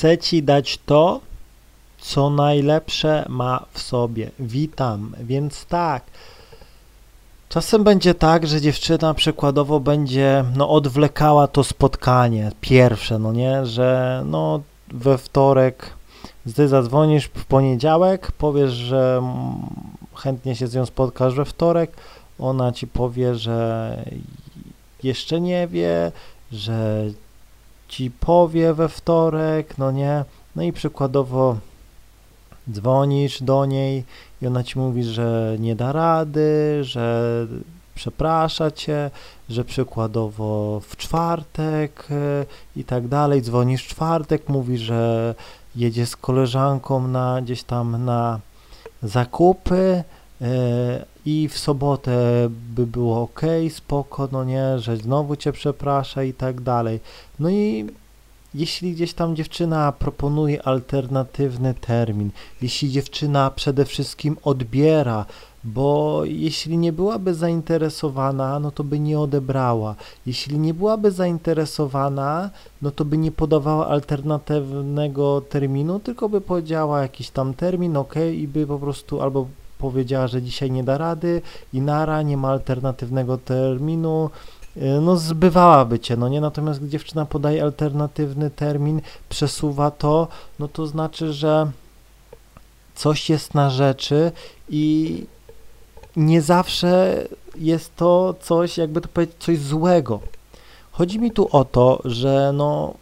Chcę ci dać to, co najlepsze ma w sobie. Witam. Więc tak. Czasem będzie tak, że dziewczyna przykładowo będzie no, odwlekała to spotkanie pierwsze, no nie, że no we wtorek ty zadzwonisz w poniedziałek, powiesz, że chętnie się z nią spotkasz we wtorek, ona ci powie, że jeszcze nie wie, że ci powie we wtorek, no nie, no i przykładowo dzwonisz do niej i ona ci mówi, że nie da rady, że przeprasza cię, że przykładowo w czwartek e, i tak dalej, dzwonisz w czwartek, mówi, że jedzie z koleżanką na gdzieś tam na zakupy e, i w sobotę by było ok, spoko, no nie, że znowu cię przeprasza i tak dalej. No i jeśli gdzieś tam dziewczyna proponuje alternatywny termin, jeśli dziewczyna przede wszystkim odbiera, bo jeśli nie byłaby zainteresowana, no to by nie odebrała. Jeśli nie byłaby zainteresowana, no to by nie podawała alternatywnego terminu, tylko by powiedziała jakiś tam termin, ok, i by po prostu albo powiedziała, że dzisiaj nie da rady i nara, nie ma alternatywnego terminu, y, no zbywałaby cię, no nie? Natomiast gdy dziewczyna podaje alternatywny termin, przesuwa to, no to znaczy, że coś jest na rzeczy i nie zawsze jest to coś, jakby to powiedzieć, coś złego. Chodzi mi tu o to, że no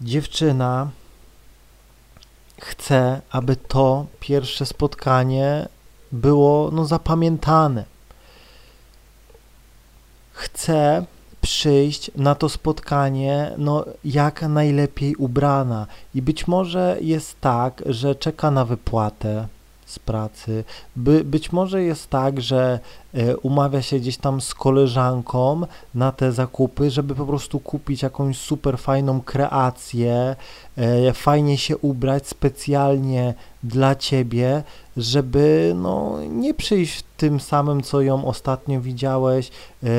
dziewczyna chce, aby to pierwsze spotkanie było no zapamiętane. Chce przyjść na to spotkanie no, jak najlepiej ubrana i być może jest tak, że czeka na wypłatę, z pracy. By, być może jest tak, że e, umawia się gdzieś tam z koleżanką na te zakupy, żeby po prostu kupić jakąś super fajną kreację, fajnie się ubrać specjalnie dla ciebie, żeby no, nie przyjść tym samym, co ją ostatnio widziałeś yy,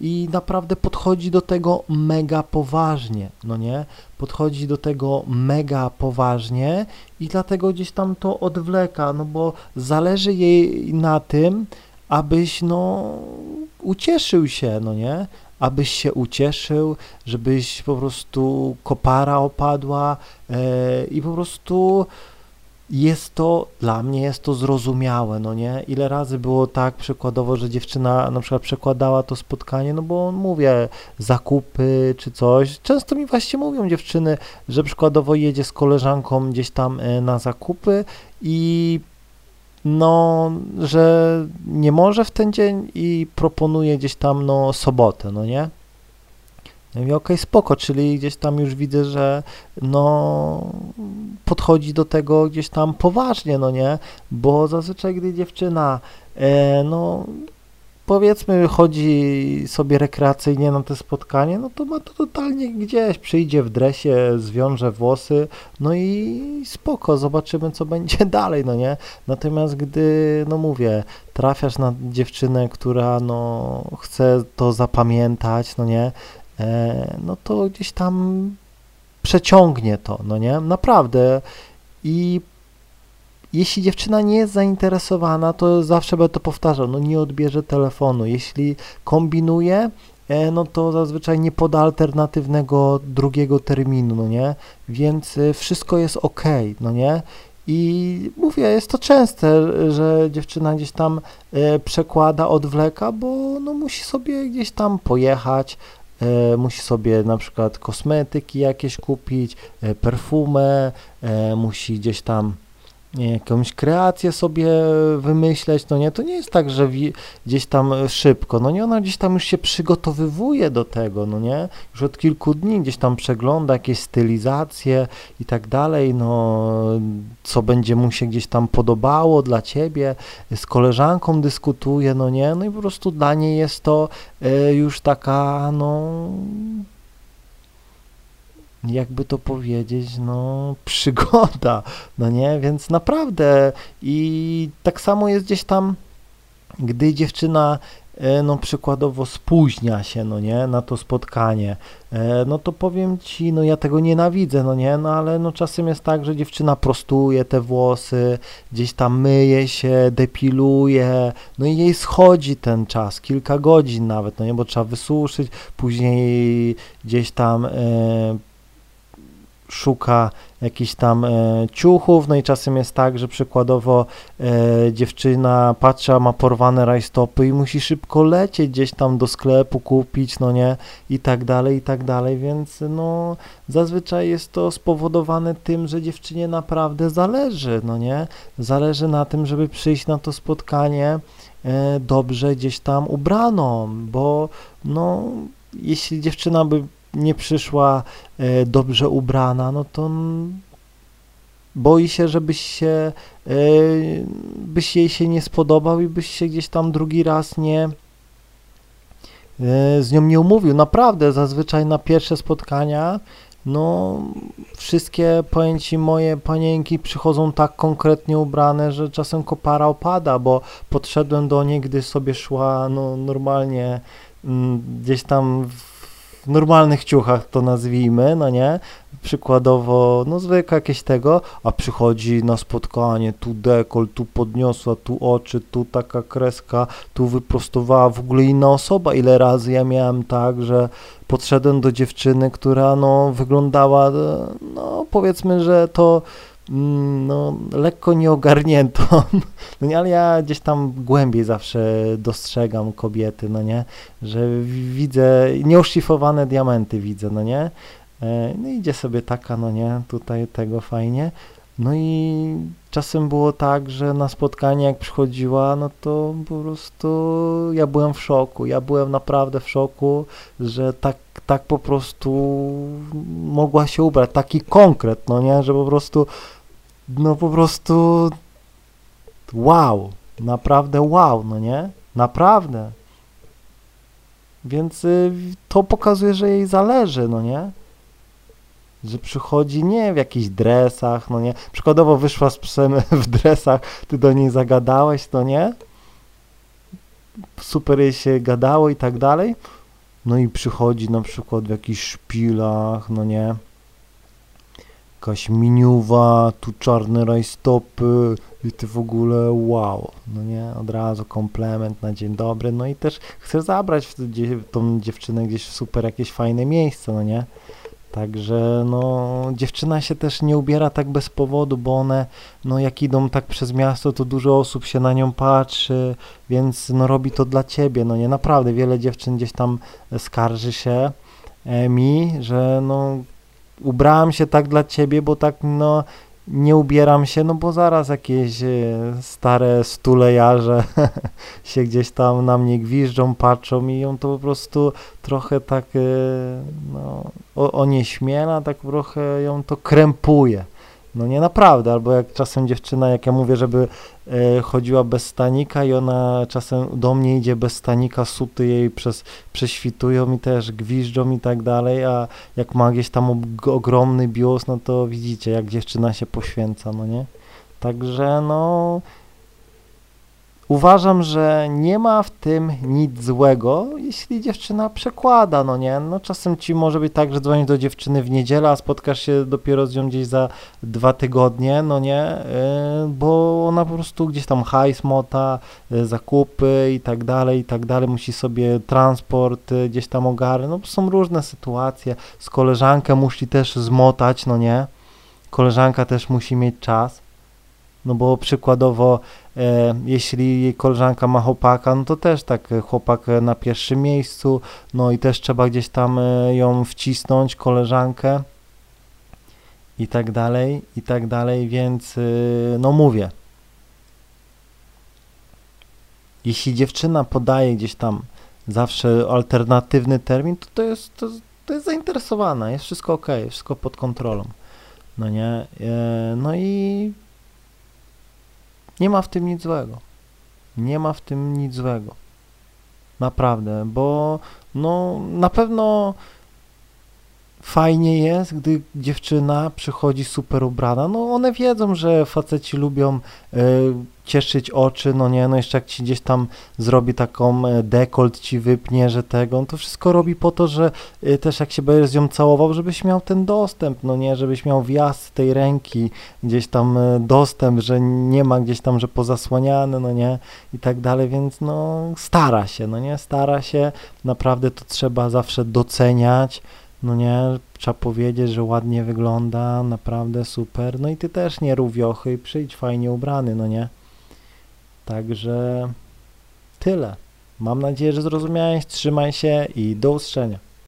i naprawdę podchodzi do tego mega poważnie, no nie? Podchodzi do tego mega poważnie i dlatego gdzieś tam to odwleka, no bo zależy jej na tym, abyś no ucieszył się, no nie? Abyś się ucieszył, żebyś po prostu kopara opadła yy, i po prostu jest to, dla mnie jest to zrozumiałe, no nie? Ile razy było tak przykładowo, że dziewczyna na przykład przekładała to spotkanie, no bo mówię, zakupy czy coś. Często mi właśnie mówią dziewczyny, że przykładowo jedzie z koleżanką gdzieś tam e, na zakupy i no, że nie może w ten dzień i proponuje gdzieś tam, no, sobotę, no nie? Ja mówię, okej, okay, spoko, czyli gdzieś tam już widzę, że no podchodzi do tego gdzieś tam poważnie, no nie, bo zazwyczaj, gdy dziewczyna, e, no powiedzmy, chodzi sobie rekreacyjnie na te spotkanie, no to ma to totalnie gdzieś, przyjdzie w dresie, zwiąże włosy, no i spoko, zobaczymy, co będzie dalej, no nie? Natomiast gdy, no mówię, trafiasz na dziewczynę, która, no, chce to zapamiętać, no nie, E, no to gdzieś tam przeciągnie to, no nie? Naprawdę. I jeśli dziewczyna nie jest zainteresowana, to zawsze będę to powtarzał, no nie odbierze telefonu. Jeśli kombinuje, e, no to zazwyczaj nie poda alternatywnego drugiego terminu, no nie? Więc e, wszystko jest ok, no nie? I mówię, jest to częste, że dziewczyna gdzieś tam przekłada, odwleka, bo no musi sobie gdzieś tam pojechać, e, musi sobie na przykład kosmetyki jakieś kupić, e, perfumę, e, musi gdzieś tam nie, jakąś kreację sobie wymyśleć, no nie, to nie jest tak, że gdzieś tam szybko, no nie, ona gdzieś tam już się przygotowywuje do tego, no nie, już od kilku dni gdzieś tam przegląda jakieś stylizacje i tak dalej, no, co będzie mu się gdzieś tam podobało dla ciebie, z koleżanką dyskutuje, no nie, no i po prostu dla niej jest to y, już taka, no, jakby to powiedzieć, no, przygoda, no nie, więc naprawdę. I tak samo jest gdzieś tam, gdy dziewczyna e, no przykładowo spóźnia się, no nie, na to spotkanie, e, no to powiem ci, no ja tego nienawidzę, no nie, no ale no czasem jest tak, że dziewczyna prostuje te włosy, gdzieś tam myje się, depiluje, no i jej schodzi ten czas, kilka godzin nawet, no nie, bo trzeba wysuszyć, później gdzieś tam e, szuka jakichś tam e, ciuchów, no i czasem jest tak, że przykładowo e, dziewczyna patrzy, ma porwane rajstopy i musi szybko lecieć gdzieś tam do sklepu kupić, no nie, i tak dalej, i tak dalej, więc no zazwyczaj jest to spowodowane tym, że dziewczynie naprawdę zależy, no nie, zależy na tym, żeby przyjść na to spotkanie e, dobrze gdzieś tam ubraną, bo no jeśli dziewczyna by nie przyszła e, dobrze ubrana, no to boi się, żebyś się, e, byś jej się nie spodobał i byś się gdzieś tam drugi raz nie e, z nią nie umówił. Naprawdę, zazwyczaj na pierwsze spotkania no, wszystkie pojęci moje panienki przychodzą tak konkretnie ubrane, że czasem kopara opada, bo podszedłem do niej, gdy sobie szła, no, normalnie mm, gdzieś tam w w normalnych ciuchach to nazwijmy, no nie, przykładowo, no zwykle jakieś tego, a przychodzi na spotkanie, tu dekol, tu podniosła, tu oczy, tu taka kreska, tu wyprostowała, w ogóle inna osoba, ile razy ja miałem tak, że podszedłem do dziewczyny, która no wyglądała, no powiedzmy, że to no, lekko nieogarniętą, no nie, ale ja gdzieś tam głębiej zawsze dostrzegam kobiety, no nie, że widzę, nieuszlifowane diamenty widzę, no nie, e, no idzie sobie taka, no nie, tutaj tego fajnie, no i czasem było tak, że na spotkanie jak przychodziła, no to po prostu ja byłem w szoku, ja byłem naprawdę w szoku, że tak, tak po prostu mogła się ubrać, taki konkret, no nie, że po prostu no po prostu wow, naprawdę wow, no nie? Naprawdę. Więc y, to pokazuje, że jej zależy, no nie? Że przychodzi nie w jakichś dresach, no nie? Przykładowo wyszła z psem w dresach, ty do niej zagadałeś, no nie? Super jej się gadało i tak dalej. No i przychodzi na przykład w jakichś szpilach, no nie? jakaś miniuwa, tu czarne rajstopy i ty w ogóle wow, no nie, od razu komplement na dzień dobry, no i też chcę zabrać tą dziewczynę gdzieś w super jakieś fajne miejsce, no nie, Także no, dziewczyna się też nie ubiera tak bez powodu, bo one, no jak idą tak przez miasto, to dużo osób się na nią patrzy, więc no robi to dla ciebie, no nie, naprawdę wiele dziewczyn gdzieś tam skarży się e, mi, że no ubrałem się tak dla ciebie, bo tak no nie ubieram się, no bo zaraz jakieś e, stare stulejarze się gdzieś tam na mnie gwiżdżą, patrzą i ją to po prostu trochę tak e, no, onieśmiela, tak trochę ją to krępuje. No nie naprawdę, albo jak czasem dziewczyna, jak ja mówię, żeby e, chodziła bez stanika i ona czasem do mnie idzie bez stanika, suty jej przez, prześwitują i też gwiżdżą i tak dalej, a jak ma gdzieś tam ogromny bios, no to widzicie, jak dziewczyna się poświęca, no nie? Także no Uważam, że nie ma w tym nic złego, jeśli dziewczyna przekłada, no nie? No czasem ci może być tak, że dzwonisz do dziewczyny w niedzielę, a spotkasz się dopiero z nią gdzieś za dwa tygodnie, no nie? Yy, bo ona po prostu gdzieś tam hajs mota, yy, zakupy i tak dalej, i tak dalej, musi sobie transport yy, gdzieś tam ogarnąć, no są różne sytuacje, z koleżankę musi też zmotać, no nie? Koleżanka też musi mieć czas, no bo przykładowo, jeśli jej koleżanka ma chłopaka, no to też tak e, chłopak e, na pierwszym miejscu, no i też trzeba gdzieś tam e, ją wcisnąć, koleżankę i tak dalej, i tak dalej, więc e, no mówię. Jeśli dziewczyna podaje gdzieś tam zawsze alternatywny termin, to to jest, to, to jest zainteresowana, jest wszystko ok, wszystko pod kontrolą. No nie? E, no i nie ma w tym nic złego. Nie ma w tym nic złego. Naprawdę, bo no na pewno fajnie jest, gdy dziewczyna przychodzi super ubrana. No one wiedzą, że faceci lubią y, cieszyć oczy, no nie, no jeszcze jak ci gdzieś tam zrobi taką e, dekolt, ci wypnie, że tego, no to wszystko robi po to, że y, też jak się będziesz z nią całował, żebyś miał ten dostęp, no nie, żebyś miał wjazd tej ręki, gdzieś tam e, dostęp, że nie ma gdzieś tam, że pozasłaniane, no nie, i tak dalej, więc no stara się, no nie, stara się, naprawdę to trzeba zawsze doceniać, no nie, trzeba powiedzieć, że ładnie wygląda, naprawdę super, no i ty też nie rób wiochy przyjdź fajnie ubrany, no nie. Także tyle. Mam nadzieję, że zrozumiałeś, trzymaj się i do usłyszenia.